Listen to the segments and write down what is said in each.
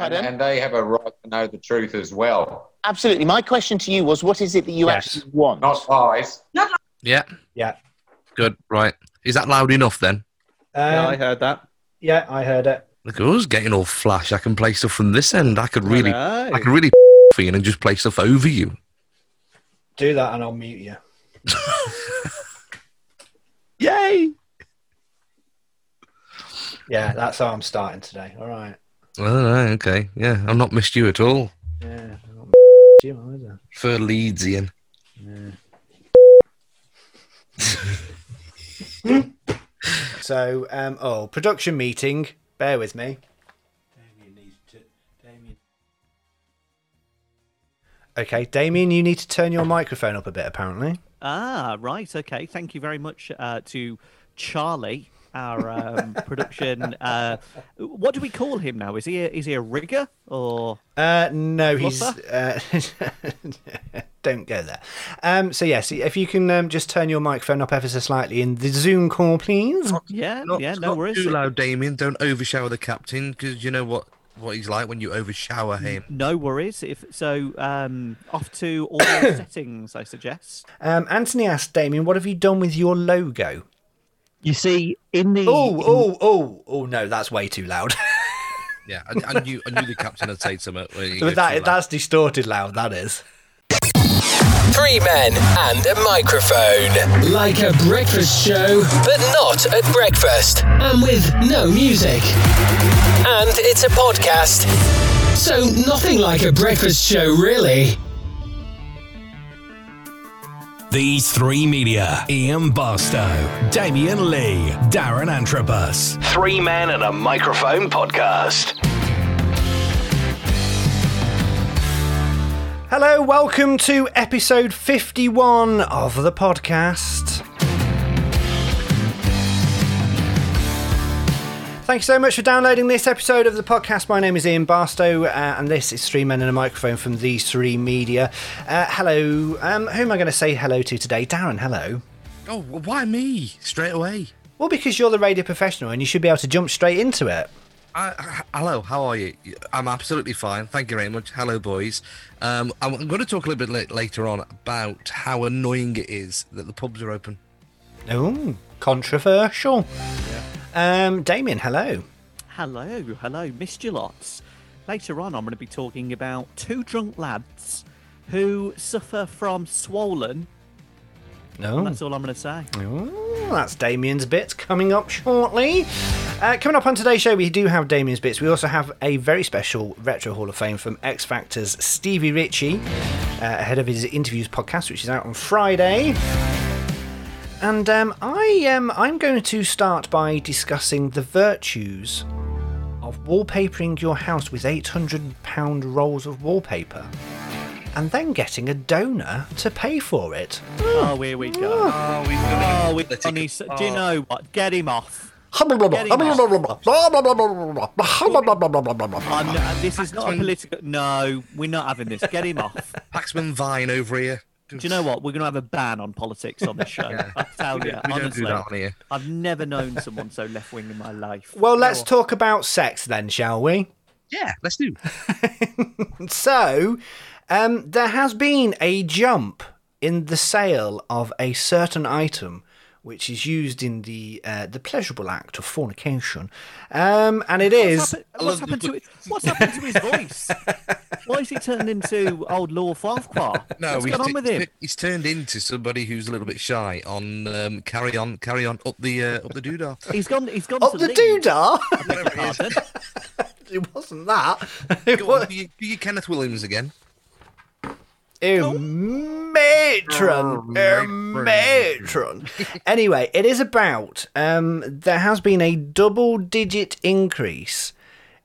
And, Pardon? and they have a right to know the truth as well. Absolutely. My question to you was, what is it that you Yes. actually want? Not lies. Yeah. Yeah. Good. Right. Is that loud enough then? Yeah, I Um, heard that. yeah, I heard it. Look, I was getting all flash. I can play stuff from this end. I could really, I know. I could really for you and just play stuff over you. Do that and I'll mute you. Yay! Yeah, that's how I'm starting today. All right. All right. Okay. Yeah, I've not missed you at all. Yeah. I'm not missed you either. For Leedsian. Yeah. so, um, oh, production meeting. Bear with me. Damien needs to. Damien. Okay, Damien, you need to turn your microphone up a bit. Apparently. Ah, right. Okay. Thank you very much uh, to Charlie, our um, production. Uh, what do we call him now? Is he a, is he a rigger or? Uh, no, he's. Uh, don't go there. Um, so yes, if you can um, just turn your microphone up ever so slightly in the Zoom call, please. Yeah, Not, yeah. No not worries. too loud, Damien. Don't overshower the captain because you know what what he's like when you overshower him. No worries. If so, um, off to audio settings. I suggest. Um, Anthony asked Damien, "What have you done with your logo?" You see, in the Oh, oh, oh, oh! No, that's way too loud. Yeah, I, I knew I knew the captain had said something. where you go But that that's distorted loud. That is. Three men and a microphone. Like a breakfast show, but not at breakfast. And with no music. And it's a podcast. So nothing like a breakfast show, really. These three media Ian Barstow, Damien Lee, Darren Antrobus. Three men and a microphone podcast. Hello, welcome to episode fifty-one of the podcast. Thank you so much for downloading this episode of the podcast. My name is Ian Barstow, uh, and this is Three Men and a Microphone from These Three Media. Uh, hello, um, who am I going to say hello to today? Darren, hello. Oh, why me straight away? Well, because you're the radio professional and you should be able to jump straight into it. I, hello, how are you? I'm absolutely fine. Thank you very much. Hello, boys. Um, I'm, I'm going to talk a little bit later on about how annoying it is that the pubs are open. Oh, controversial. Um, Damien, hello. Hello, hello, missed you lots. Later on, I'm going to be talking about two drunk lads who suffer from swollen. No. That's all I'm going to say. Oh, that's Damien's bits coming up shortly. Uh, coming up on today's show, we do have Damien's bits. We also have a very special Retro Hall of Fame from X Factor's Stevie Ritchie, uh, ahead of his interviews podcast, which is out on Friday. And um, I um, I'm going to start by discussing the virtues of wallpapering your house with 800 pound rolls of wallpaper, and then getting a donor to pay for it. Oh, here we go. Oh, we've got Oh, we only, s- do you know what? Get him off. This is not a political. No, we're not having this. Get him off. Paxman Vine over here. Do you know what? We're going to have a ban on politics on this show. I tell We you, don't- we don't honestly, do that on here. I've never known someone so left wing in my life. Well, let's talk about sex then, shall we? Yeah, let's do. So, um, there has been a jump in the sale of a certain item which is used in the uh, the pleasurable act of fornication, um, and it is. What's, happened, what's happened to it? What's happened to his voice? Why is he turned into old Lord Farquhar? No, what's he's, going on with him? he's turned into somebody who's a little bit shy on um, carry on, carry on up the uh, up the doodah. He's gone. He's gone Up to the Leeds. doodah. I beg your pardon. it wasn't that. Go on, do you, do you Kenneth Williams again? Ew, matron, er, matron. anyway, it is about. Um, there has been a double-digit increase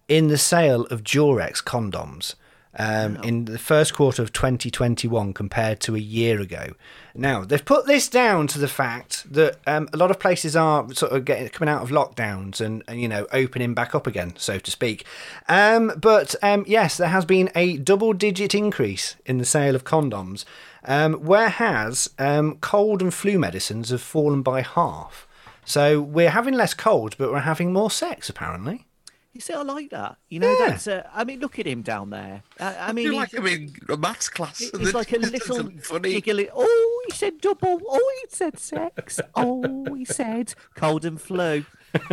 in the sale of Durex condoms um, in the first quarter of 2021 compared to a year ago. Now they've put this down to the fact that um, a lot of places are sort of getting coming out of lockdowns and, and you know opening back up again, so to speak. Um, but um, yes, there has been a double-digit increase in the sale of condoms, um, whereas um, cold and flu medicines have fallen by half. So we're having less cold, but we're having more sex apparently. You see, I like that. You know, Yeah. that's. Uh, I mean, look at him down there. I I mean, like I'm in a maths class. he's like a little funny. giggly. Oh, he said double. Oh, he said sex. Oh, he said cold and flu.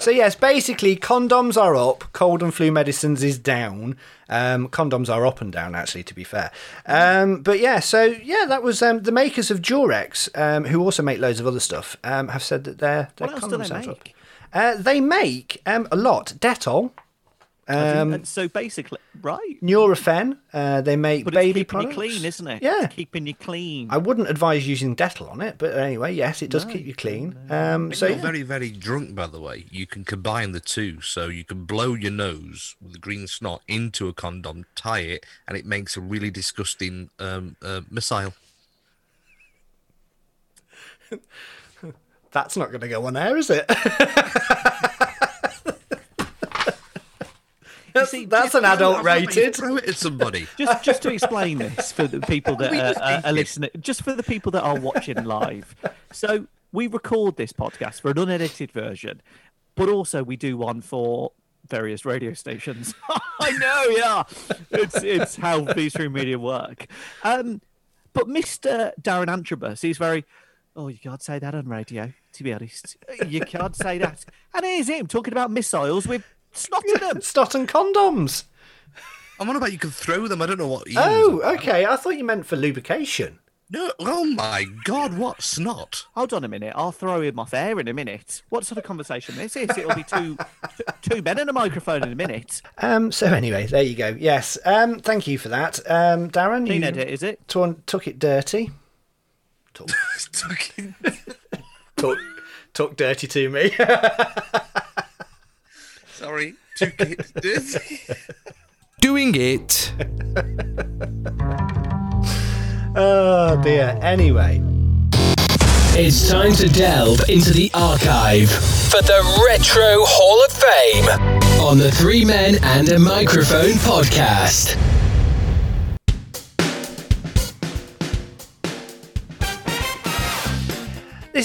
So yes, basically condoms are up, cold and flu medicines is down. Um, condoms are up and down, actually, to be fair. Um, but yeah, so yeah, that was um, the makers of Durex, um, who also make loads of other stuff, um, have said that their their What else do they sales are up. Make? Uh, they make um, a lot. Dettol, um, And so basically, right? Nurofen. Uh, they make But it's baby keeping products. you clean, isn't it? Yeah. It's keeping you clean. I wouldn't advise using Dettol on it, but anyway, yes, it does keep you clean. Um, so So you're yeah. very, very drunk, by the way. You can combine the two, so you can blow your nose with the green snot into a condom, tie it, and it makes a really disgusting um, uh, missile. that's not going to go on air, is it? that's, see, that's an adult not making you rated. Throw it at somebody. just just to explain this for the people that are, are, are listening, just for the people that are watching live. So we record this podcast for an unedited version, but also we do one for various radio stations. I know, yeah, it's it's how these three media work. Um, but Mr. Darren Antrobus, he's very. Oh, you can't say that on radio. To be honest, you can't say that. And here's him talking about missiles with snot in them. Stot and condoms. I'm on about you can throw them. I don't know what. he Oh, was- okay. I thought you meant for lubrication. No. Oh my God! What snot? Hold on a minute. I'll throw him off air in a minute. What sort of conversation this is? It'll be two, t- two men and a microphone in a minute. Um, so anyway, there you go. Yes. Um, thank you for that, um, Darren. Clean you edit, is it? torn- took it dirty. Talk, talk, talk dirty to me. Sorry. Two kids. dirty. Doing it. oh dear. Anyway. It's time to delve into the archive for the Retro Hall of Fame on the Three Men and a Microphone podcast.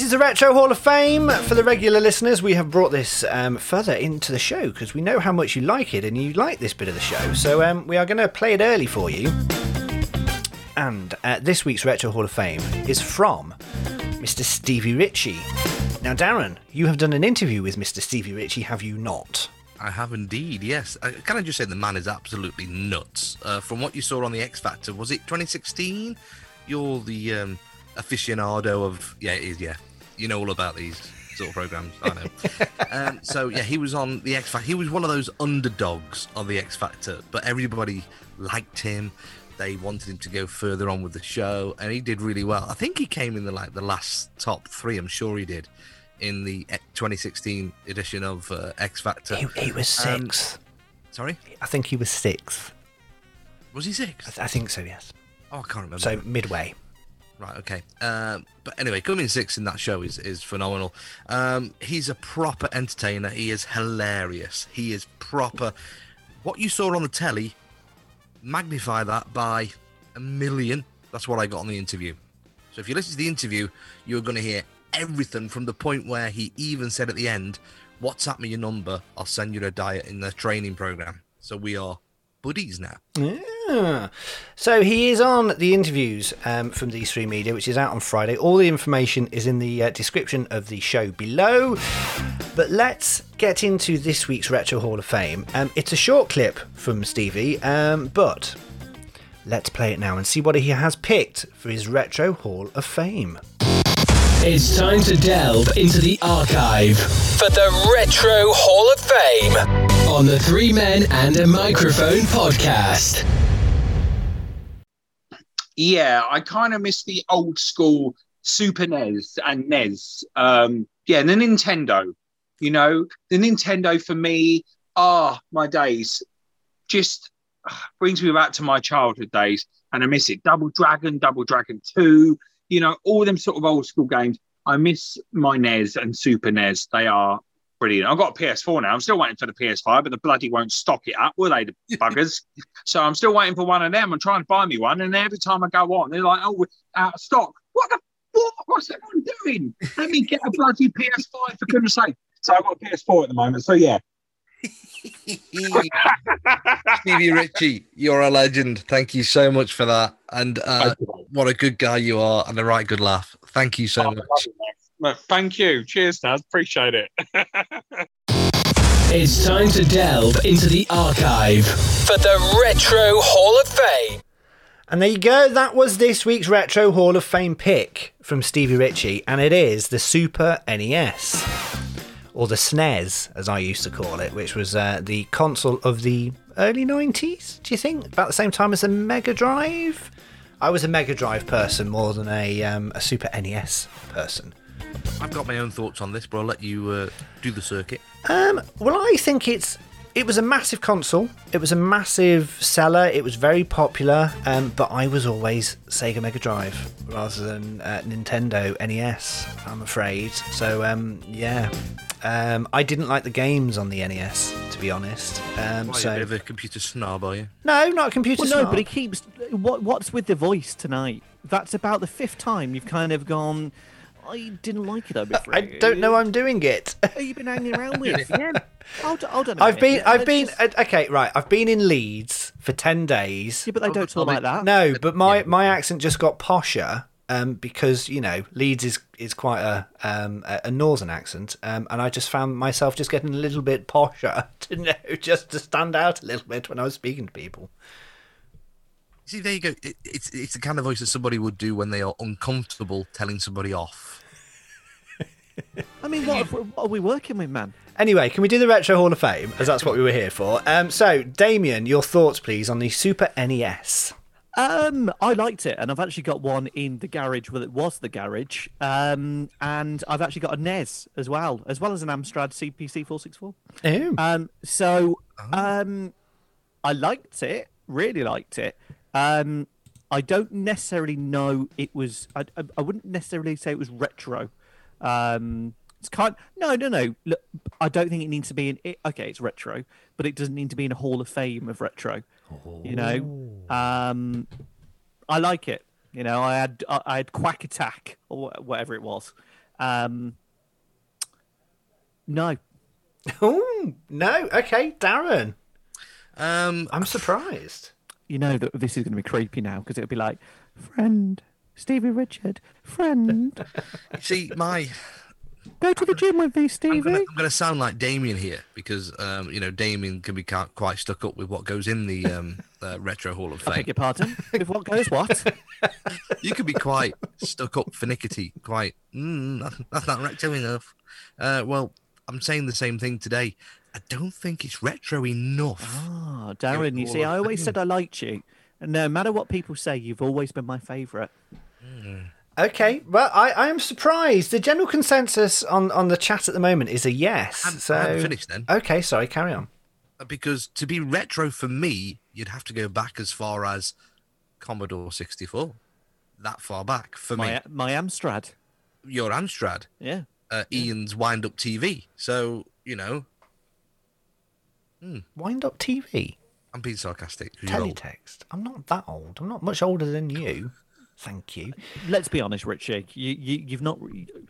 Is the Retro Hall of Fame. For the regular listeners, we have brought this um, further into the show because we know how much you like it and you like this bit of the show. So um, we are going to play it early for you. And uh, this week's Retro Hall of Fame is from Mr. Stevie Ritchie. Now, Darren, you have done an interview with Mr. Stevie Ritchie, have you not? I have indeed, yes. Uh, can I just say the man is absolutely nuts? Uh, from what you saw on the X Factor, was it 2016? You're the um, aficionado of yeah, it is yeah. You know all about these sort of programs. I know. um, so yeah, he was on the X Factor. He was one of those underdogs on the X Factor, but everybody liked him. They wanted him to go further on with the show, and he did really well. I think he came in the like the last top three. I'm sure he did in the eh, 2016 edition of uh, X Factor. He, he was Um, sixth. Sorry, I think he was sixth. was he I, six? th- I think so, yes. Oh, I can't remember. So midway. Right, okay. Um, but anyway, coming Six in that show is, is phenomenal. Um, he's a proper entertainer. He is hilarious. He is proper. What you saw on the telly, magnify that by a million. That's what I got on the interview. So if you listen to the interview, you're going to hear everything from the point where he even said at the end, WhatsApp me your number. I'll send you a diet in the training program. So we are buddies now. Yeah. So he is on the interviews um, from these three media, which is out on Friday. All the information is in the uh, description of the show below. But let's get into this week's Retro Hall of Fame. Um, it's a short clip from Stevie, um, but let's play it now and see what he has picked for his Retro Hall of Fame. It's time to delve into the archive for the Retro Hall of Fame on the Three Men and a Microphone podcast. Yeah, I kind of miss the old school Super NES and NES. Um, yeah, and the Nintendo. You know, the Nintendo for me, ah, my days, just ah, brings me back to my childhood days, and I miss it. Double Dragon, Double Dragon Two, you know, all them sort of old school games. I miss my NES and Super NES. They are brilliant. I've got a PS4 now. I'm still waiting for the PS5, but the bloody won't stock it up, will they, the buggers? so I'm still waiting for one of them. I'm trying to buy me one, and every time I go on, they're like, "Oh, we're out of stock." What the what? What's everyone doing? Let me get a bloody PS5 for goodness sake. So I've got a PS4 at the moment. So yeah, Stevie Ritchie, you're a legend. Thank you so much for that. And uh, Thank you, mate. what a good guy you are, and a right good laugh. Thank you so Oh, much. Lovely. Well, Thank you. Cheers, Naz. Appreciate it. It's time to delve into the archive for the Retro Hall of Fame. And there you go. That was this week's Retro Hall of Fame pick from Stevie Ritchie, and it is the Super NES, or the SNES, as I used to call it, which was uh, the console of the early 90s, do you think? About the same time as the Mega Drive? I was a Mega Drive person more than a, um, a Super NES person. I've got my own thoughts on this, but I'll let you uh, do the circuit. Um, well, I think it's it was a massive console. It was a massive seller. It was very popular. Um, but I was always Sega Mega Drive rather than uh, Nintendo NES. I'm afraid. So um, yeah, um, I didn't like the games on the NES to be honest. Um, Why, a so bit of a computer snob, are you? no, not a computer. Well, no, snob. but he keeps. What What's with the voice tonight? That's about the fifth time you've kind of gone. I didn't like it. I'm I afraid. don't know. I'm doing it. Who you been hanging around with? yeah. Hold, hold on. a I've been. minute. I've Let's been. just- uh, Okay, right. I've been in Leeds for ten days. Yeah, but they don't talk like that. No, but my, my accent just got posher um, because you know Leeds is is quite a um, a a northern accent, um, and I just found myself just getting a little bit posher to know just to stand out a little bit when I was speaking to people. See, there you go. It, it's it's the kind of voice that somebody would do when they are uncomfortable telling somebody off. I mean, what, what are we working with, man? Anyway, can we do the retro Hall of Fame as that's what we were here for? Um, so Damien, your thoughts, please, on the Super NES. Um, I liked it, and I've actually got one in the garage. Well, it was the garage, um, and I've actually got a NES as well, as well as an Amstrad CPC four six four. Oh. Um, so um, I liked it, really liked it. Um, I don't necessarily know it was. I, I, I wouldn't necessarily say it was retro. Um, it's kind. No, no, no. Look, I don't think it needs to be in. It, okay, it's retro, but it doesn't need to be in a Hall of Fame of retro. You know, um, I like it. You know, I had I, I had Quack Attack or whatever it was. Um, no, Oh no. Okay, Darren. Um, I'm surprised. you know that this is going to be creepy now because it'll be like, friend, Stevie Richard, friend, see, my go to the gym with me, I'm Stevie. I'm gonna sound like Damien here because um, you know Damien can be quite stuck up with what goes in the um, uh, retro Hall of I beg your pardon. With what goes what? You can be quite stuck up finickety, quite. Mm, that's, that's not retro enough. Uh, well, I'm saying the same thing today. I don't think it's retro enough. Ah, Darren, you see, I always Fame. said I liked you, and no matter what people say, you've always been my favourite. Okay, well, I, I am surprised. The general consensus on, on the chat at the moment is a yes. I'm- so I'm finished then. Okay, sorry, carry on. because to be retro for me, you'd have to go back as far as Commodore 64. That far back for me. My my Amstrad. Your Amstrad, Yeah. uh, Ian's wind up TV. So, you know, Wind up TV, I'm being sarcastic. you're old. teletext. I'm not that old. I'm not much older than you. Thank you. Let's be honest, Richie. You, you you've not.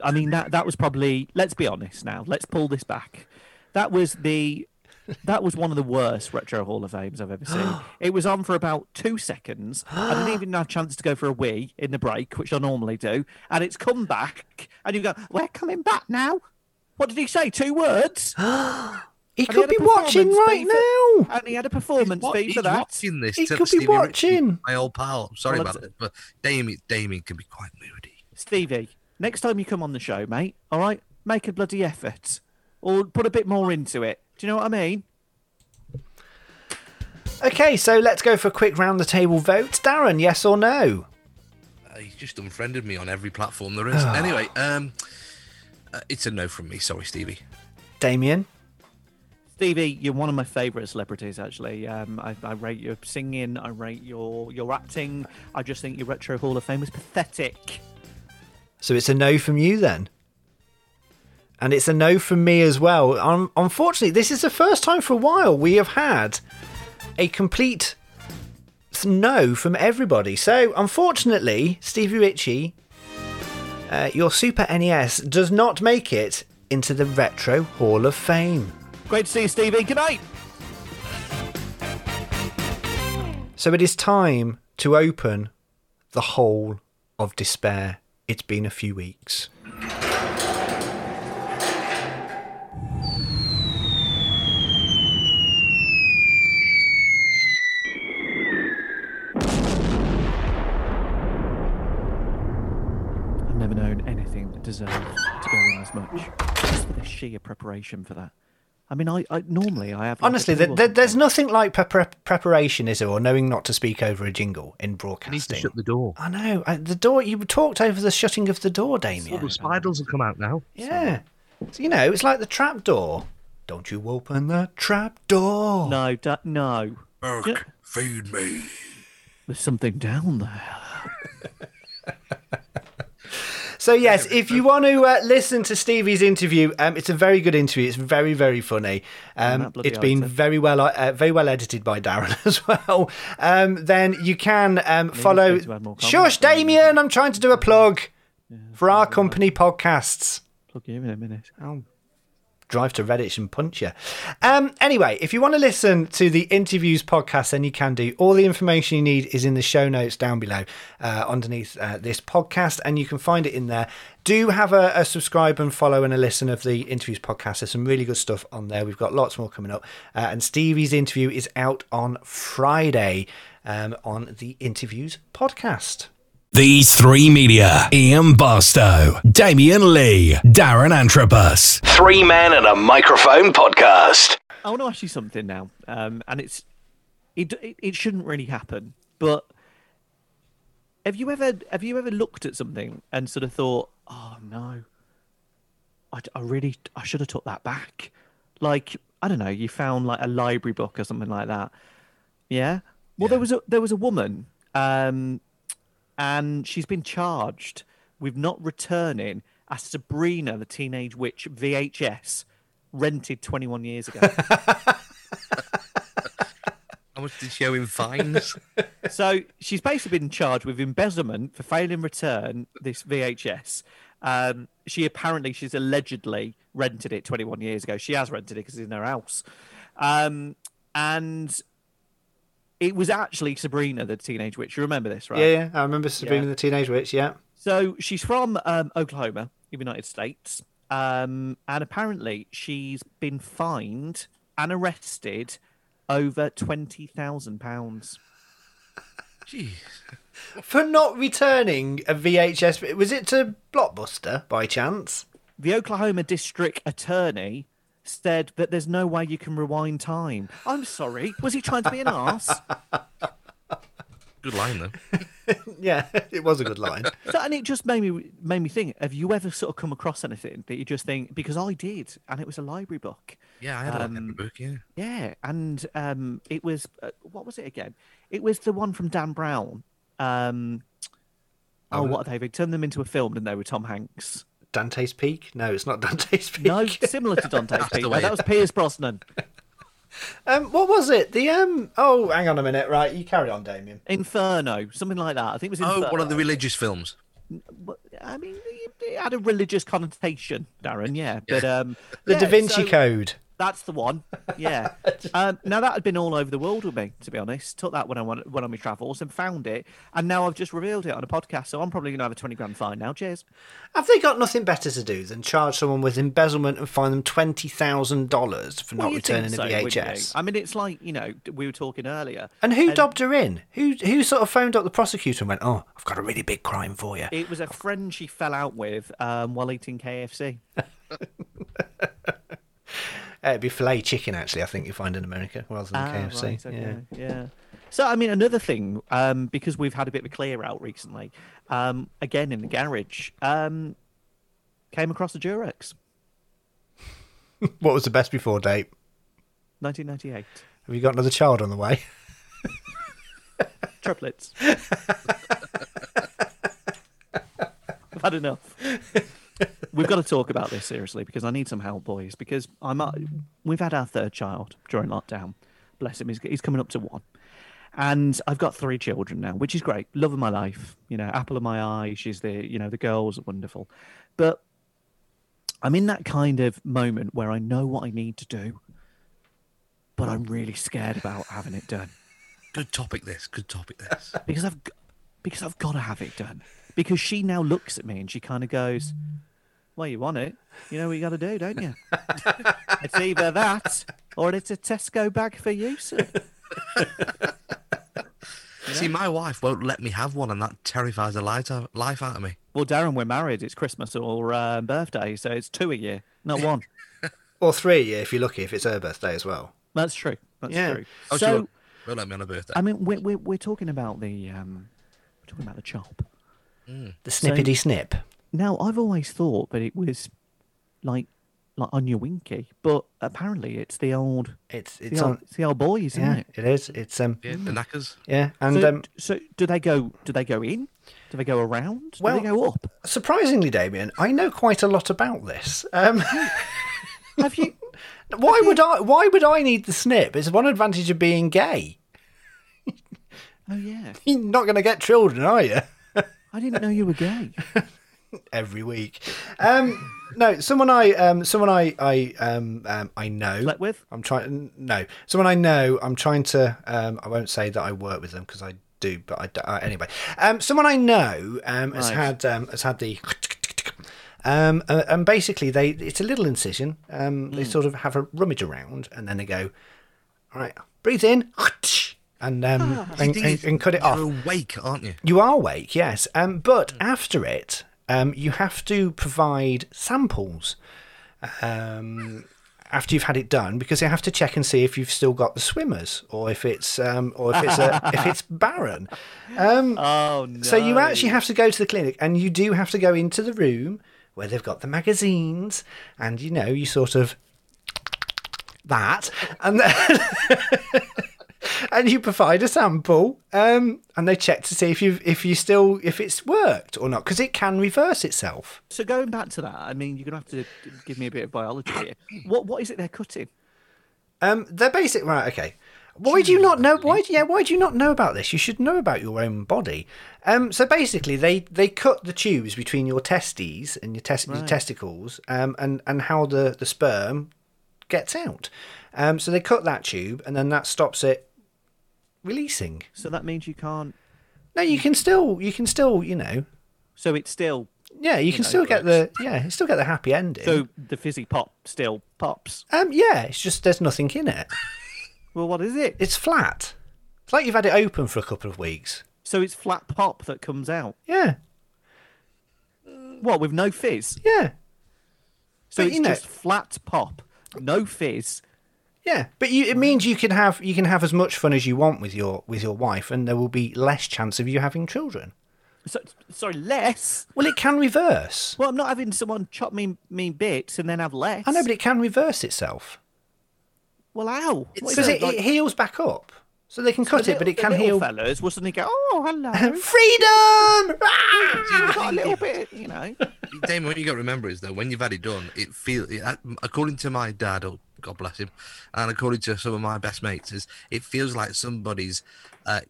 I mean that that was probably. Let's be honest now. Let's pull this back. That was the. That was one of the worst retro Hall of Fames I've ever seen. it was on for about two seconds. I didn't even have a chance to go for a wee in the break, which I normally do. And it's come back, and you go, "We're coming back now." What did he say? Two words. He And could had be watching right fee for- now. And he had a performance What- fee he's for that. watching this. He to could be Stevie Ritchie, watching. my old pal. Sorry Well, about that's- it, but Damien, Damien can be quite moody. Stevie, next time you come on the show, mate, all right, make a bloody effort, or put a bit more into it. Do you know what I mean? Okay, so let's go for a quick round the table vote. Darren, yes or no? Uh, he's just unfriended me on every platform there is. anyway, um, uh, it's a no from me. Sorry, Stevie. Damien? Stevie, you're one of my favourite celebrities. Actually, um, I, I rate your singing, I rate your your acting. I just think your retro Hall of Fame is pathetic. So it's a no from you then? And it's a no from me as well. Um, unfortunately, this is the first time for a while we have had a complete no from everybody. So unfortunately, Stevie Ritchie, uh, your Super NES does not make it into the Retro Hall of Fame. Great to see you, Stevie. Good night. So it is time to open the hole of despair. It's been a few weeks. I've never known anything that deserved to go in as much. Just for the sheer preparation for that. I mean, I, I normally I have. like, Honestly, clue there, there's nothing like pre- pre- preparation, is there, or knowing not to speak over a jingle in I need to shut the door. I know. I, the door. You talked over the shutting of the door, All Damien. the spiders will come out now. Yeah. So, you know, it's like the trap door. Don't you open the trap door. No, da- no. Yeah. feed me. There's something down there. So yes, if you want to uh, listen to Stevie's interview, um, it's a very good interview. It's very, very funny. Um, it's been item. very well, uh, very well edited by Darren as well. Um, then you can um, follow. supposed to add more comments, Shush? Damien! I'm trying to do a plug for our company podcasts. Plug you in a minute. I'll drive to Redditch and punch you. Um, anyway, if you want to listen to the interviews podcast, then you can do. All the information you need is in the show notes down below, uh, underneath uh, this podcast, and you can find it in there. Do have a, a subscribe and follow and a listen of the interviews podcast. There's some really good stuff on there. We've got lots more coming up, uh, and Stevie's interview is out on Friday um, on the interviews podcast. These three media Ian Barstow, Damien Lee, Darren Antrobus. Three men and a microphone podcast. I want to ask you something now, um, and it's it, it it shouldn't really happen, but have you ever have you ever looked at something and sort of thought, oh no, I, I really I should have took that back, like I don't know, you found like a library book or something like that, yeah. Well, there was a there was a woman, um, and she's been charged with not returning a Sabrina the Teenage Witch VHS rented 21 years ago. How much did she owe in fines? so she's basically been charged with embezzlement for failing to return this VHS. Um, she apparently, she's allegedly rented it 21 years ago. She has rented it because it's in her house. Um, and it was actually Sabrina, the teenage witch. You remember this, right? Yeah, yeah, I remember Sabrina Yeah. the Teenage Witch. Yeah. So she's from um, Oklahoma, the United States, um, and apparently she's been fined and arrested over twenty thousand pounds. Jeez. For not returning a VHS, was it to Blockbuster by chance? The Oklahoma District Attorney said that there's no way you can rewind time. I'm sorry, was he trying to be an ass? Good line though. Yeah, it was a good line. So, and it just made me made me think. Have you ever sort of come across anything that you just think? Because I did, and it was a library book. Yeah, I had a Um, um, book. Yeah. Yeah, and um, it was uh, what was it again? It was the one from Dan Brown. Um, oh, Oh, what are they? They turned them into a film, didn't they, with Tom Hanks? Dante's Peak? No, it's not Dante's Peak. No, similar to Dante's Peak. No, way. that was Pierce Brosnan. Um, what was it? The um. Oh, hang on a minute. Right, you carry on, Damien. Inferno, something like that. I think it was Oh, Inferno. one of the religious films. I mean, it, it had a religious connotation, Darren. Yeah, but um, The yeah, Da Vinci so Code. That's the one. Yeah. um, now that had been all over the world with me, to be honest. Took that when I went, went on my travels and found it, and now I've just revealed it on a podcast. So I'm probably going to have a twenty grand fine now. Cheers. Have they got nothing better to do than charge someone with embezzlement and fine them twenty thousand dollars for Well, not returning so, a? VHS? I mean, it's like you know we were talking earlier, And who dobbed her in? Who who sort of phoned up the prosecutor and went, "Oh, I've got a really big crime for you." It was a friend she fell out with um, while eating KFC. Uh, it'd be filet chicken, actually. I think you find in America rather than Ah, KFC. right, okay, Yeah. yeah. So, I mean, another thing, um, because we've had a bit of a clear out recently, um, again in the garage, um, came across a Durex, What was the best before date? 1998. Have you got another child on the way? Triplets. I've had enough. We've got to talk about this seriously because I need some help, boys. Because I'm, uh, we've had our third child during lockdown. Bless him, he's, he's coming up to one, and I've got three children now, which is great. Love of my life, you know, apple of my eye. She's the, you know, the girls are wonderful, but I'm in that kind of moment where I know what I need to do, but I'm really scared about having it done Good topic. This. Good topic. This. because I've because I've got to have it done. Because she now looks at me and she kind of goes, "Well, you want it? You know what you got to do, don't you? it's either that or it's a Tesco bag for you, sir." See, my wife won't let me have one, and that terrifies the life out, life out of me. Well, Darren, we're married. It's Christmas or uh, birthday, so it's two a year, not one. Or three, yeah, if you're lucky, if it's her birthday as well. That's true. That's Yeah. true. Oh, she so, won't, won't let me on a birthday. I mean, we're, we're we're talking about the um, we're talking about the chop. The snippety snip. Now, I've always thought that it was like like Anya Winky, but apparently it's the old It's the it's old, on. it's the old boys, isn't Yeah, it? it is. It's um. yeah, the knackers. Yeah, and so, um, so do they go? Do they go in? Do they go around? Do Well- they go up? surprisingly, Damien, I know quite a lot about this. Um, Have you? why would I? Why would I need the snip? It's one advantage of being gay. Oh yeah, You're not going to get children, are you? I didn't know you were gay. Every week. Um, no, someone I um, someone I I um, um I know. Slept with? I'm trying. No, someone I know. I'm trying to. Um, I won't say that I work with them because I do, but I d- uh, anyway. Um, someone I know um, has Right. had um, has had the. Um, uh, and basically, they it's a little incision. Um, they sort of have a rummage around, and then they go, "All right, breathe in," and um, and, and, and cut it off. you're awake, aren't you? You are awake, yes. Um, but after it, um, you have to provide samples um, after you've had it done because they have to check and see if you've still got the swimmers or if it's um, or if it's a, if it's barren. Um, Oh no! so you actually have to go to the clinic and you do have to go into the room where they've got the magazines and you know you sort of that and then and you provide a sample um, and they check to see if you if you still if it's worked or not because it can reverse itself. So going back to that, I mean, you're gonna have to give me a bit of biology here. What what is it they're cutting? Um, they're basic right. Okay. Why do you not know? Why? Yeah. Why do you not know about this? You should know about your own body. Um. So basically, they they cut the tubes between your testes and your, tes- your testicles. Um. And and how the the sperm gets out. Um. So they cut that tube, and then that stops it releasing. So that means you can't. No, you can still you can still you know So it's still yeah you can still get the yeah you still get the happy ending. so the fizzy pop still pops. um yeah, it's just there's nothing in it. Well, what is it? It's flat. It's like you've had it open for a couple of weeks. So it's flat pop that comes out. Yeah. What with no fizz? Yeah. So But, it's you know- just flat pop, no fizz. Yeah, but you, it means you can have you can have as much fun as you want with your with your wife, and there will be less chance of you having children. So, sorry, less. Well, it can reverse. Well, I'm not having someone chop me me bits and then have less. I know, but it can reverse itself well, how? What is because it, like- it heals back up. So they can the cut it, but little- it can the little heal. Fellas will suddenly go, oh, hello. Freedom! Ah! I've got a little bit, you know. Damon, what you got to remember is that when you've had it done, it feels. It, according to my dad, oh God bless him, and according to some of my best mates, is it feels like somebody's uh,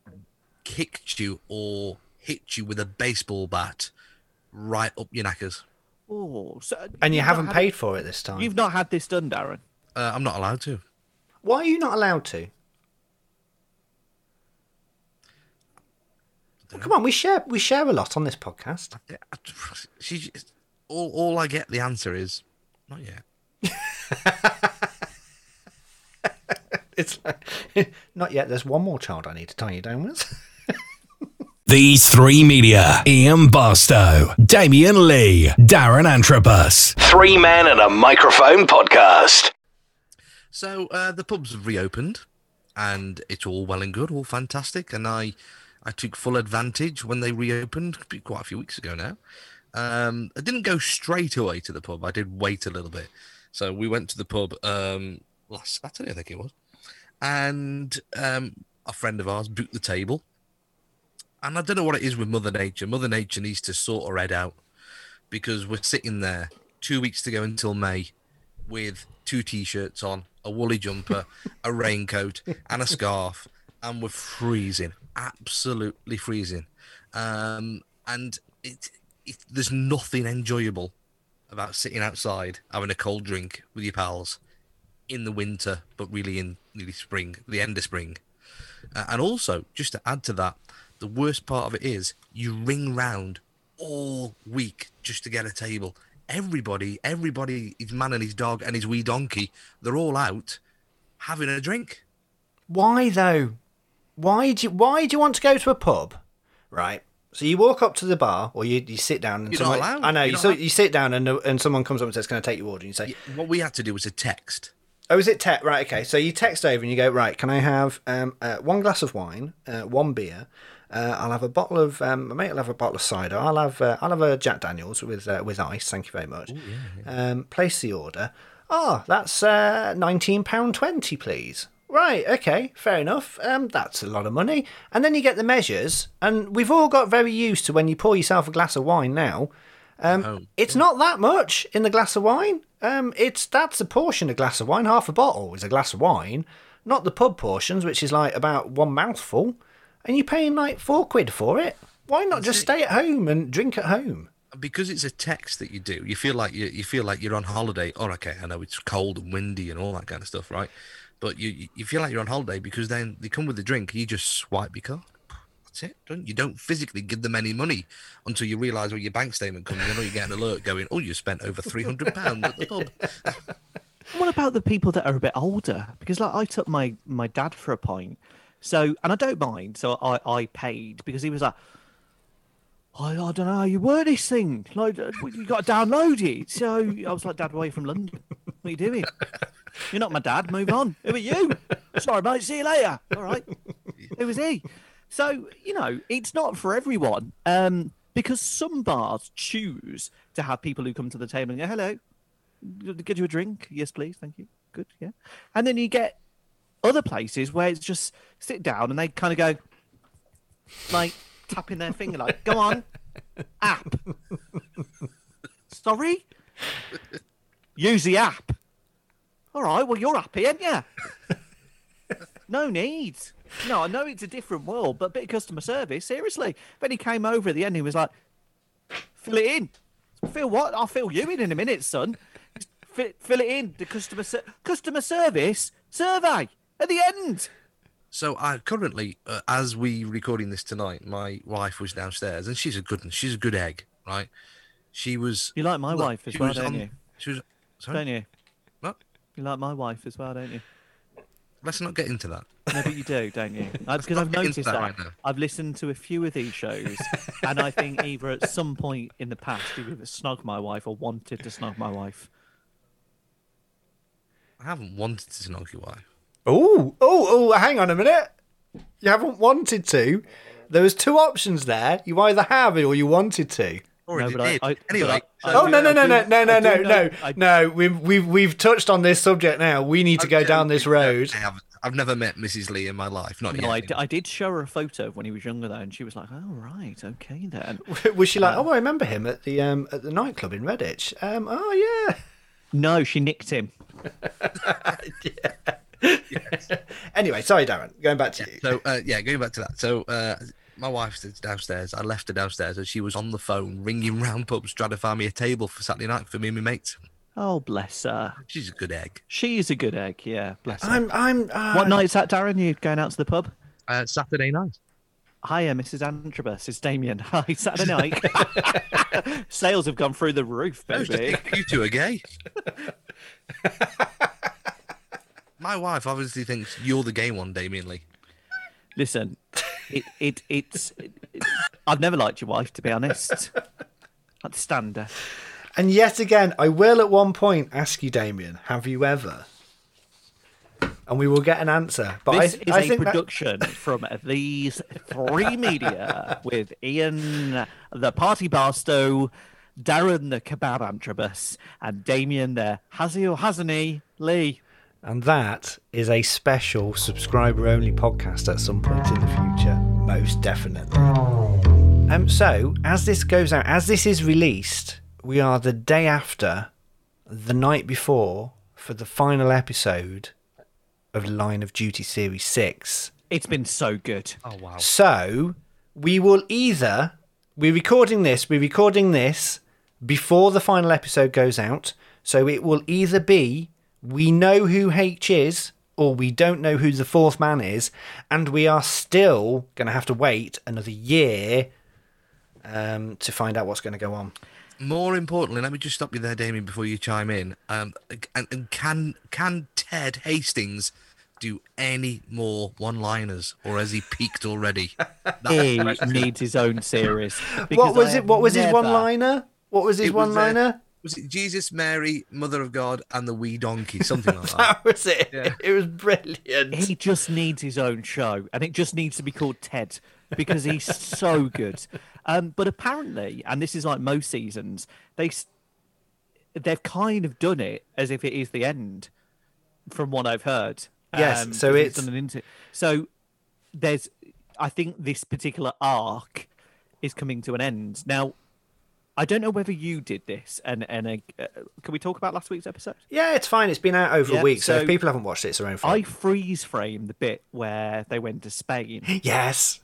kicked you or hit you with a baseball bat right up your knackers. Oh, so And you you've not paid it- for it this time. You've not had this done, Darren. Uh, I'm not allowed to. Why are you not allowed to? Well, come on, we share we share a lot on this podcast. Yeah, I- She, all, all I get the answer is not yet. It's like, not yet. There's one more child I need to tie you down with. These three media Ian Barstow, Damien Lee, Darren Antrobus. Three men and a microphone podcast. So uh, the pubs have reopened, and it's all well and good, all fantastic. And I, I took full advantage when they reopened quite a few weeks ago now. Um, I didn't go straight away to the pub. I did wait a little bit. So we went to the pub um, last Saturday, I think it was, and um, a friend of ours booked the table. And I don't know what it is with Mother Nature. Mother Nature needs to sort her head out because we're sitting there two weeks to go until May with two t-shirts on, a woolly jumper, a raincoat, and a scarf, and we're freezing, absolutely freezing. Um, and it, it, there's nothing enjoyable about sitting outside having a cold drink with your pals in the winter, but really in nearly spring, the end of spring. Uh, and also, just to add to that, the worst part of it is you ring round all week just to get a table. Everybody, everybody, his man and his dog and his wee donkey, they're all out having a drink. Why though? Why do you, why do you want to go to a pub? Right. So you walk up to the bar, or you, you sit down. And You're not someone, allowed. I know. You're You, so, you sit down, and and someone comes up and says, "Can I take your order?" And you say, What we had to do was a text. Oh, is it text? Right, okay. So you text over and you go, right, can I have um, uh, one glass of wine, uh, one beer? Uh, I'll have a bottle of, um, my mate will have a bottle of cider. I'll have, uh, I'll have a Jack Daniels with uh, with ice. Thank you very much. Um, place the order. Oh, that's uh, nineteen pound twenty, please. Right, okay, fair enough. Um, that's a lot of money. And then you get the measures, and we've all got very used to when you pour yourself a glass of wine now. Um, Oh. It's not that much in the glass of wine. Um, it's that's a portion of glass of wine. Half a bottle is a glass of wine, not the pub portions, which is like about one mouthful, and you're paying like four quid for it. Why not just stay at home and drink at home? because it's a text that you do, you feel like you you feel like you're on holiday. Oh, okay, I know it's cold and windy and all that kind of stuff, right? But you you- feel like you're on holiday because then they come with the drink. You just swipe your card. That's it. Don't you don't physically give them any money until you realise when your bank statement comes in, or you get an alert going, "Oh, you spent over three hundred pounds at the pub." What about the people that are a bit older? Because like I took my my dad for a pint, so and I don't mind. So I I paid because he was like, I, I don't know how you word this thing. Like uh, you got to download it. So I was like, Dad, away from London. What are you doing? You're not my dad. Move on. Who are you? Sorry, mate. See you later. All right. Who was he? So you know, it's not for everyone. Um, because some bars choose to have people who come to the table and go, "Hello, get you a drink? Yes, please. Thank you. Good. Yeah. And then you get other places where it's just sit down and they kind of go, like tapping their finger, like, "Go on, app." Sorry. Use the app. All right. Well, you're happy, aren't you? no need. No, I know it's a different world, but a bit of customer service, seriously. Then he came over at the end, he was like, fill it in. Fill what? I'll fill you in in a minute, son. Fill it in. The customer ser- customer service survey at the end. So I currently, uh, as we recording this tonight, my wife was downstairs, and she's a good, one. she's a good egg, right? She was. You like my look, wife as well, don't on- you? She was. Sorry. Don't you? What? You like my wife as well, don't you? Let's not get into that. No, but you do, don't you? Because I've noticed that that. right. I've listened to a few of these shows, and I think either at some point in the past you've either snogged my wife or wanted to snog my wife. I haven't wanted to snog your wife. Oh, oh, oh! Hang on a minute. You haven't wanted to. There was two options there. You either have it or you wanted to. Already but I- did. I- anyway, but I- so- Oh no no no no no no no no no! We've we've we've touched on this subject now. We need to go down this road. I haven't. I've never met Mrs. Lee in my life. Not No, yet. I, d- I did show her a photo of when he was younger though, and she was like, "Oh right, okay then." Was she like, oh, I remember him at the um at the nightclub in Redditch? Um, oh yeah. No, she nicked him. Anyway, sorry, Darren. Going back to you. So uh, yeah, going back to that. So uh, my wife's downstairs. I left her downstairs, and she was on the phone ringing round pubs trying to find me a table for Saturday night for me and my mates. Oh bless her. She's a good egg. She is a good egg. Yeah, bless her. I'm I'm. Uh, What night's that, Darren? You going out to the pub? Uh, Saturday night. Hiya, Mrs. Antrobus. It's Damien. Hi, Saturday night. Sales have gone through the roof, I was just baby. you two are gay. my wife obviously thinks you're the gay one, Damien Lee. Listen, it, it it's. It, I've never liked your wife, to be honest. I'd stand her. And yet again, I will at one point ask you, Damien, have you ever? And we will get an answer. But This I, is I a think that- production from these three media with Ian, the party barstow, Darren, the kebab antrobus, and Damien, the has he or hasn't he, Lee. And that is a special subscriber only podcast at some point in the future. Most definitely. Um, so, as this goes out, as this is released, we are the day after, the night before, for the final episode of Line of Duty Series 6. It's been so good. Oh wow. So, we will either, we're recording this, we're recording this before the final episode goes out. So it will either be we know who H is or we don't know who the fourth man is, and we are still going to have to wait another year um, to find out what's going to go on. More importantly, let me just stop you there, Damien, before you chime in. Um, and, and can can Ted Hastings do any more one-liners, or has he peaked already? He needs his own series. What was I it? What was his one-liner? What was his It was, uh, one-liner? Was it Jesus, Mary, Mother of God, and the wee donkey? Something like that. That was it. Yeah. It was brilliant. He just needs his own show, and it just needs to be called Ted because he's so good. Um, but apparently, and this is like most seasons, they they've kind of done it as if it is the end, from what I've heard. Yes, Um, so it's- done an inter- so there's, I think this particular arc is coming to an end now. I don't know whether you did this, and and uh, can we talk about last week's episode? Yeah, it's fine. It's been out over Yeah, a week, so, so if people haven't watched it, it's their own fault. I freeze frame the bit where they went to Spain. Yes.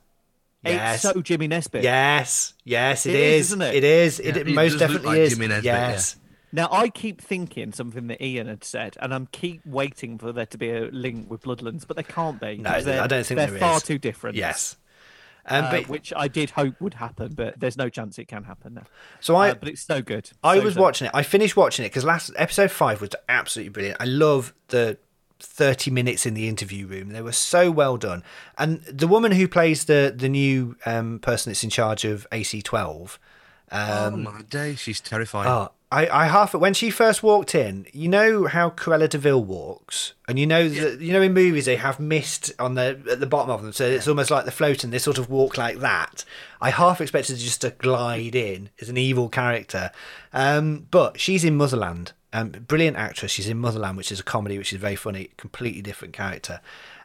Yes. It's so Jimmy Nesbitt. yes. Yes, It it is, is. isn't it? It is. It, Yeah, it it most definitely like is. Jimmy Nesbitt, yeah. yes. Now I keep thinking something that Ian had said, and I'm keep waiting for there to be a link with Bloodlands, but there can't be. No, I don't think there is. they're there far is. too different. Yes. Um, uh, but which I did hope would happen, but there's no chance it can happen now. so I, Uh, but it's so good. I So, was so- watching it. I finished watching it because last episode five was absolutely brilliant. I love the thirty minutes in the interview room. They were so well done. And the woman who plays the the new um, person that's in charge of AC twelve. oh my day, she's terrifying. Oh, I, I half when she first walked in, you know how Cruella de Vil walks, and you know that you know in movies they have mist on the at the bottom of them, so it's almost like they're floating. They sort of walk like that. I half expected just to glide in as an evil character, um, but she's in Motherland. Um, brilliant actress. She's in Motherland, which is a comedy, which is very funny. Completely different character.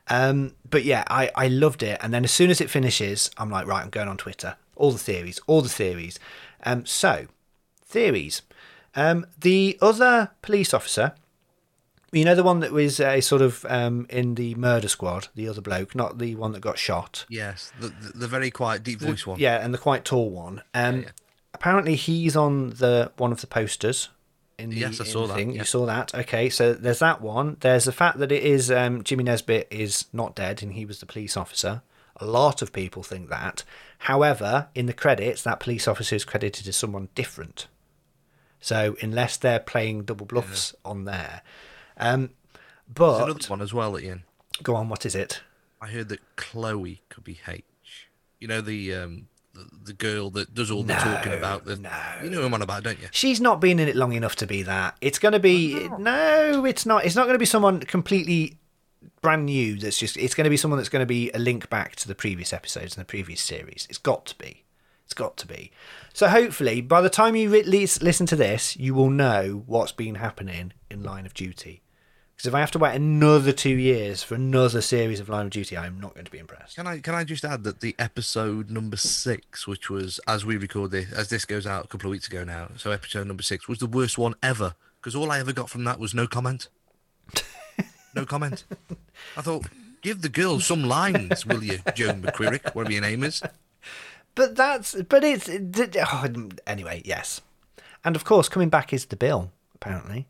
Um, but yeah, I, I loved it. And then as soon as it finishes, I'm like, right, I'm going on Twitter. All the theories, all the theories. Um, so, theories. Um, the other police officer, you know, the one that was uh, sort of um, in the murder squad, the other bloke, not the one that got shot. Yes, the, the, the very quiet, deep voice one. Yeah, and the quite tall one. Um, Apparently, he's on the one of the posters. In the, Yes, I saw that, Thing. yeah. You saw that. Okay, so there's that one. There's the fact that it is um, Jimmy Nesbitt is not dead, and he was the police officer. A lot of people think that. However, in the credits, that police officer is credited as someone different. So unless they're playing double bluffs on there, um, There's but another one as well, Ian. go on. What is it? I heard that Chloe could be H. You know the um the, girl that does all the talking about the. no. You know who I'm on about, don't you? She's not been in it long enough to be that. It's going to be no, it's not. It's not going to be someone completely brand new. That's just. It's going to be someone that's going to be a link back to the previous episodes and the previous series. It's got to be. It's got to be. So hopefully, by the time you re- lis- listen to this, you will know what's been happening in Line of Duty. Because if I have to wait another two years for another series of Line of Duty, I'm not going to be impressed. Can I can I just add that the episode number six, which was as we record this, as this goes out a couple of weeks ago now, so episode number six was the worst one ever because all I ever got from that was no comment. no comment. I thought, give the girl some lines, will you, Joan McQuirrick, whatever your name is. But that's but it's oh, anyway. Yes, and of course, coming back is the bill. Apparently,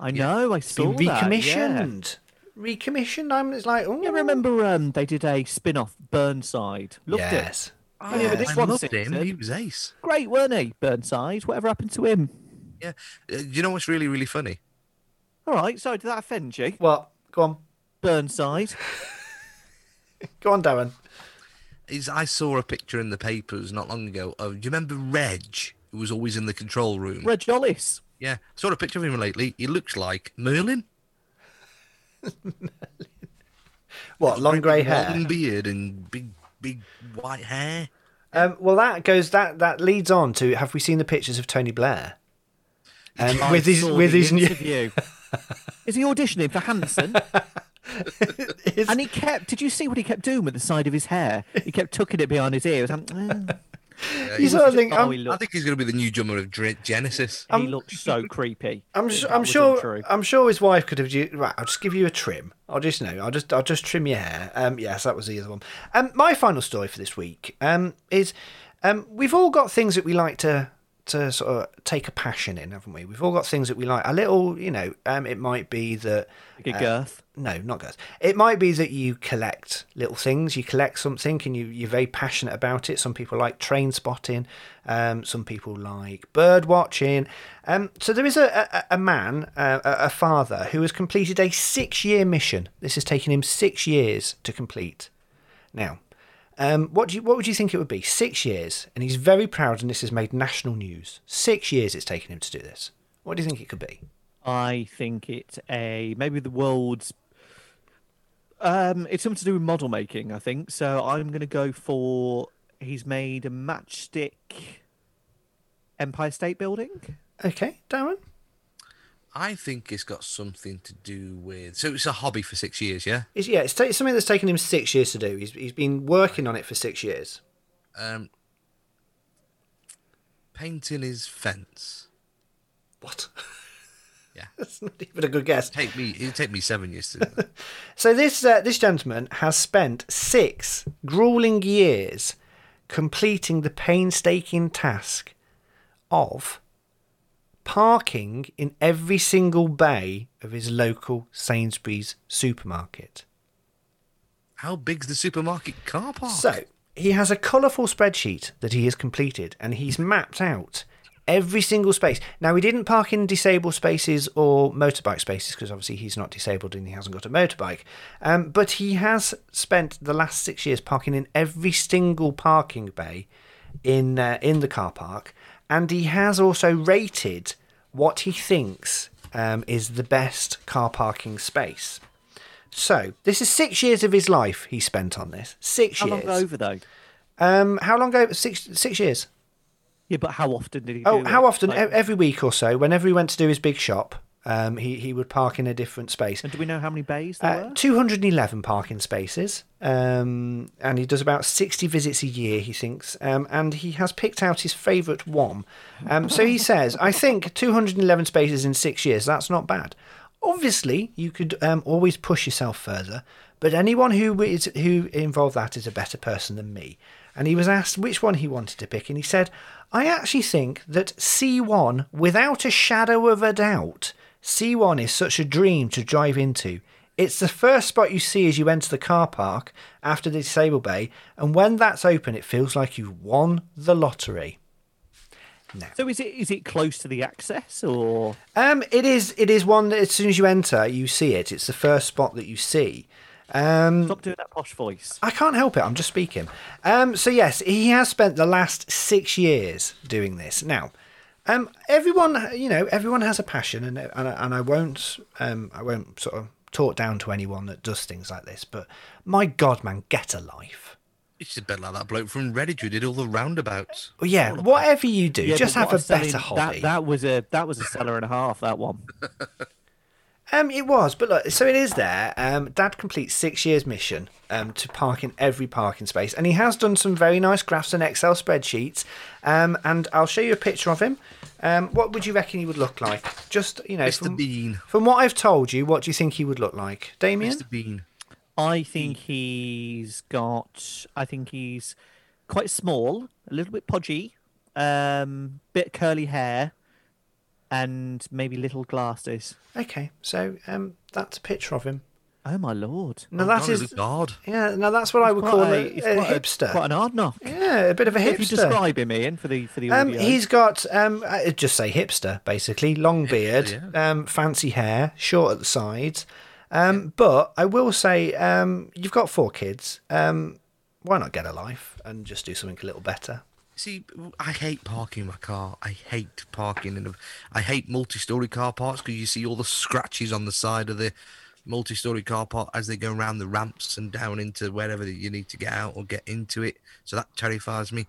I know. I saw been that. Yeah. recommissioned. Recommissioned. I'm. It's like oh, Yeah, remember um, they did a spin-off Burnside. Loved it. yes. Oh, yeah, this I one loved season- him. He was ace. Great, weren't he? Burnside. Whatever happened to him? Yeah. Uh, you know what's really really funny? All right. Sorry, did that offend you? What? Go on. Burnside. Go on, Darren. Is I saw a picture in the papers not long ago of. Do you remember Reg, who was always in the control room? Reg Hollis. Yeah, saw a picture of him lately. He looks like Merlin. What? Long grey hair. Long beard and big, big white hair. Um, well, that goes. That that leads on to. Have we seen the pictures of Tony Blair? Um, I with his saw with the his new. interview. Is he auditioning for Hanson? And he kept. Did you see what he kept doing with the side of his hair? He kept tucking it behind his ear. It was like, you sort of think. oh, I'm, I think he's going to be the new drummer of Dre- Genesis. He looks so creepy. I'm, if su- I'm sure. untrue. I'm sure his wife could have. ju- Right, I'll just give you a trim. I'll just know. I'll just. I'll just trim your hair. Um, yes, that was the other one. Um, my final story for this week. Um, is, um, we've all got things that we like to to sort of take a passion in, haven't we? We've all got things that we like. A little, you know, um, it might be that Like a girth. no, not girth. It might be that you collect little things. You collect something, and you you're very passionate about it. Some people like train spotting. Um, some people like bird watching. Um, so there is a a, a man, uh, a a father, who has completed a six year mission. This has taken him six years to complete. Now, um, what do you what would you think it would be? Six years, and he's very proud, and this has made national news. Six years it's taken him to do this. What do you think it could be? I think it's a maybe the world's. Um, it's something to do with model making, I think. So I'm going to go for he's made a matchstick Empire State Building. Okay, Darren. I think it's got something to do with. So it's a hobby for six years, yeah. It's, yeah, it's, ta- it's something that's taken him six years to do. He's, he's been working on it for six years. Um, painting his fence. What? Yeah. that's not even a good guess. Take me. It'd take me seven years to. do. So this uh, this gentleman has spent six grueling years completing the painstaking task of parking in every single bay of his local Sainsbury's supermarket. How big's the supermarket car park? So he has a colourful spreadsheet that he has completed, and he's mapped out every single space. Now he didn't park in disabled spaces or motorbike spaces because obviously he's not disabled and he hasn't got a motorbike. Um, but he has spent the last six years parking in every single parking bay in uh, in the car park, and he has also rated what he thinks um, is the best car parking space. So this is six years of his life he spent on this. Six How years. How long over though? Um, how long ago? Six six years. Yeah, but how often did he? Oh, how it? often? Like- Every week or so. Whenever he went to do his big shop, um, he he would park in a different space. and do we know how many bays there Uh, were? 211 parking spaces, um, and he does about 60 visits a year, he thinks, um, and he has picked out his favourite one. Um, so he says, I think 211 spaces in six years, that's not bad. Obviously, you could um, always push yourself further, but anyone who is who involved that is a better person than me. And he was asked which one he wanted to pick, and he said, I actually think that C1, without a shadow of a doubt, C1 is such a dream to drive into. It's the first spot you see as you enter the car park after the disabled bay, and when that's open, it feels like you've won the lottery. So is it is it close to the access or? Um, it is. It is one that as soon as you enter, you see it. It's the first spot that you see. Um, Stop doing that posh voice. I can't help it. I'm just speaking. Um, so yes, he has spent the last six years doing this. Now, um, everyone, you know, everyone has a passion, and and, I- and I won't, um, I won't sort of talk down to anyone that does things like this. But my God, man, get a life. It's a bit like that bloke from Redditch who did all the roundabouts. Well, yeah, whatever you do, Yeah, just have a better selling- hobby. That, that was a that was a seller and a half. That one. Um, it was, but look, so it is there. Um, Dad completes six years mission um, to park in every parking space, and he has done some very nice graphs and Excel spreadsheets. Um, and I'll show you a picture of him. Um, what would you reckon he would look like? Just you know, Mr. from, Bean. from what I've told you, what do you think he would look like, Damien? Mr. Bean. I think he's got. I think he's quite small, a little bit podgy, um, bit curly hair, and maybe little glasses. Okay, so um, that's a picture of him. Oh my lord! Now Oh, that God, is, a god. yeah, now that's what I would call a- a, a quite hipster. quite an hard knock. yeah, a bit of a hipster. If you describe him, Ian, for the for the Um, audio. he's got um, just say hipster basically, long beard, um, fancy hair, short at the sides. Um, but I will say, um, you've got four kids. Um, why not get a life and just do something a little better? See, I hate parking my car. I hate parking in a. I hate multi-story car parks because you see all the scratches on the side of the multi-story car park as they go around the ramps and down into wherever you need to get out or get into it. So that terrifies me.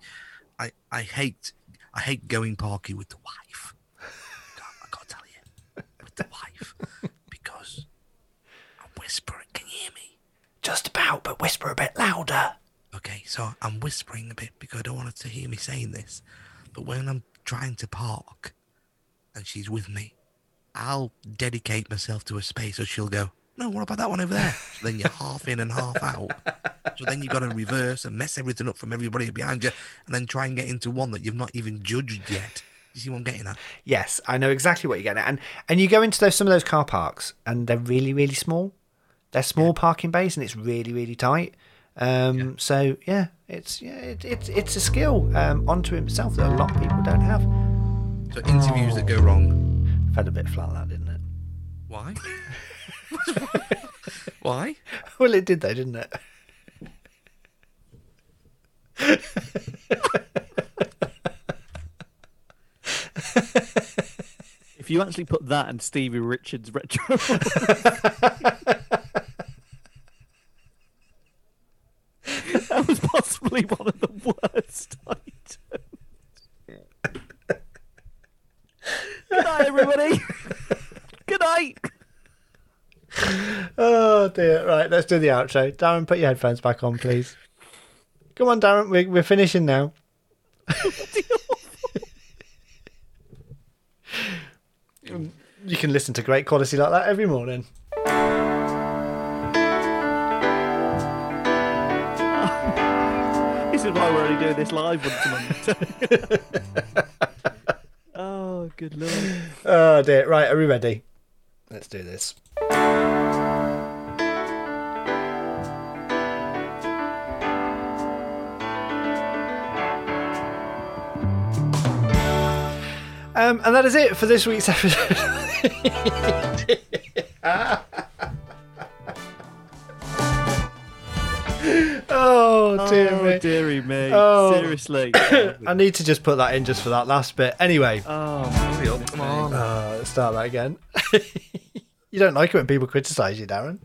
I I hate I hate going parking with the wife. I got to tell you, with the wife, because I'm whispering. Can you hear me? Just about, but whisper a bit louder. Okay, so I'm whispering a bit because I don't want her to hear me saying this. But when I'm trying to park and she's with me, I'll dedicate myself to a space or she'll go, No, what about that one over there? So then you're half in and half out. So then you've got to reverse and mess everything up from everybody behind you and then try and get into one that you've not even judged yet. You see what I'm getting at? Yes, I know exactly what you're getting at. And and you go into those some of those car parks and they're really really small. They're small parking bays and it's really really tight. Um, So yeah, it's yeah it, it's it's a skill um, onto himself that a lot of people don't have. So interviews that go wrong. Felt a bit flat that didn't it? Why? Why? Well, it did though, didn't it? If you actually put that and Stevie Richards retro, that was possibly one of the worst items. Good night, everybody. Good night. Oh dear. Right, let's do the outro. Darren, put your headphones back on, please. Come on, Darren. We're, we're finishing now. you can listen to great quality like that every morning. This is why we're only doing this live once a month. oh, good lord. Oh dear. Right, are we ready? Let's do this. Um, and that is it for this week's episode. oh dear Oh, me. dearie me. Oh. Seriously. I need to just put that in just for that last bit. Anyway, Oh, Hurry up, come on. uh, start that again. you don't like it when people criticise you, Darren.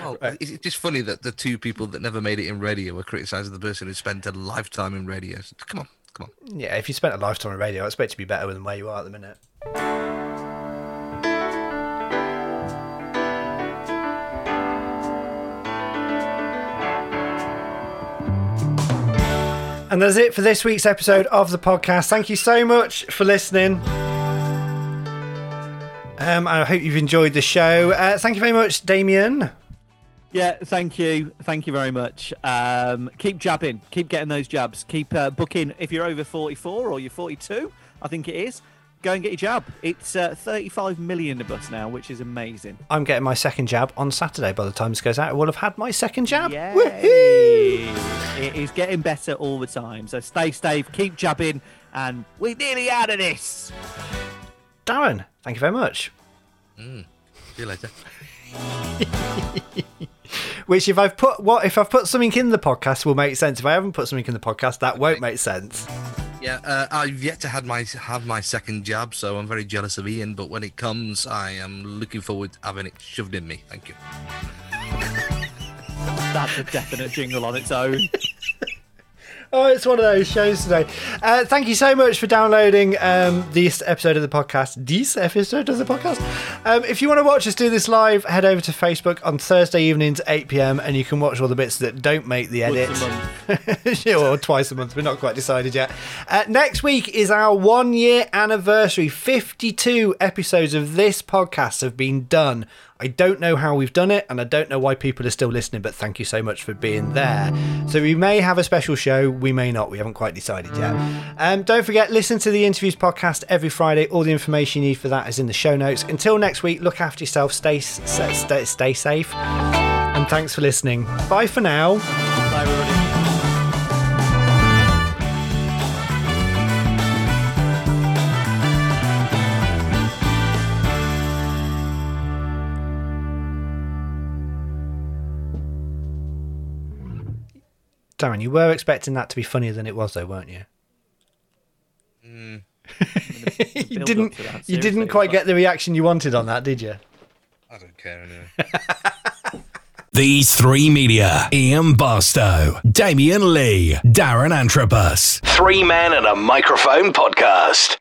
Well, is it just funny that the two people that never made it in radio were criticising the person who spent a lifetime in radio? Come on, come on. Yeah, if you spent a lifetime on radio, I expect to be better than where you are at the minute. And that's it for this week's episode of the podcast. Thank you so much for listening. Um, I hope you've enjoyed the show. Uh, thank you very much, Damien. Yeah, thank you. Thank you very much. Um, keep jabbing. Keep getting those jabs. Keep uh, booking. If you're over 44 or you're 42, I think it is, go and get your jab. It's uh, 35 million of us now, which is amazing. I'm getting my second jab on Saturday. By the time this goes out, I will have had my second jab. Yay! Woohoo! It is getting better all the time. So stay safe, keep jabbing, and we're nearly out of this. Darren, thank you very much. See you later. Which, if I've put what if I've put something in the podcast, will make sense. If I haven't put something in the podcast, that won't make sense. Yeah, uh, I've yet to have my have my second jab, so I'm very jealous of Ian. But when it comes, I am looking forward to having it shoved in me. Thank you. That's a definite jingle on its own. Oh, it's one of those shows today. Uh, thank you so much for downloading um, this episode of the podcast. This episode of the podcast. Um, if you want to watch us do this live, head over to Facebook on Thursday evenings, 8 pm, and you can watch all the bits that don't make the edit. Once a month. Yeah, or twice a month. We're not quite decided yet. Uh, next week is our one year anniversary. 52 episodes of this podcast have been done. I don't know how we've done it, and I don't know why people are still listening, but thank you so much for being there. So we may have a special show, we may not. We haven't quite decided yet. Um, don't forget, listen to the interviews podcast every Friday. All the information you need for that is in the show notes. Until next week, look after yourself, stay, stay, stay, stay safe, and thanks for listening. Bye for now. Bye, everybody. Darren, you were expecting that to be funnier than it was, though, weren't you? Hmm. You didn't. that, You didn't quite get the reaction you wanted on that, did you? I don't care anyway. These three media Ian Barstow, Damien Lee, Darren Antrobus. Three men and a microphone podcast.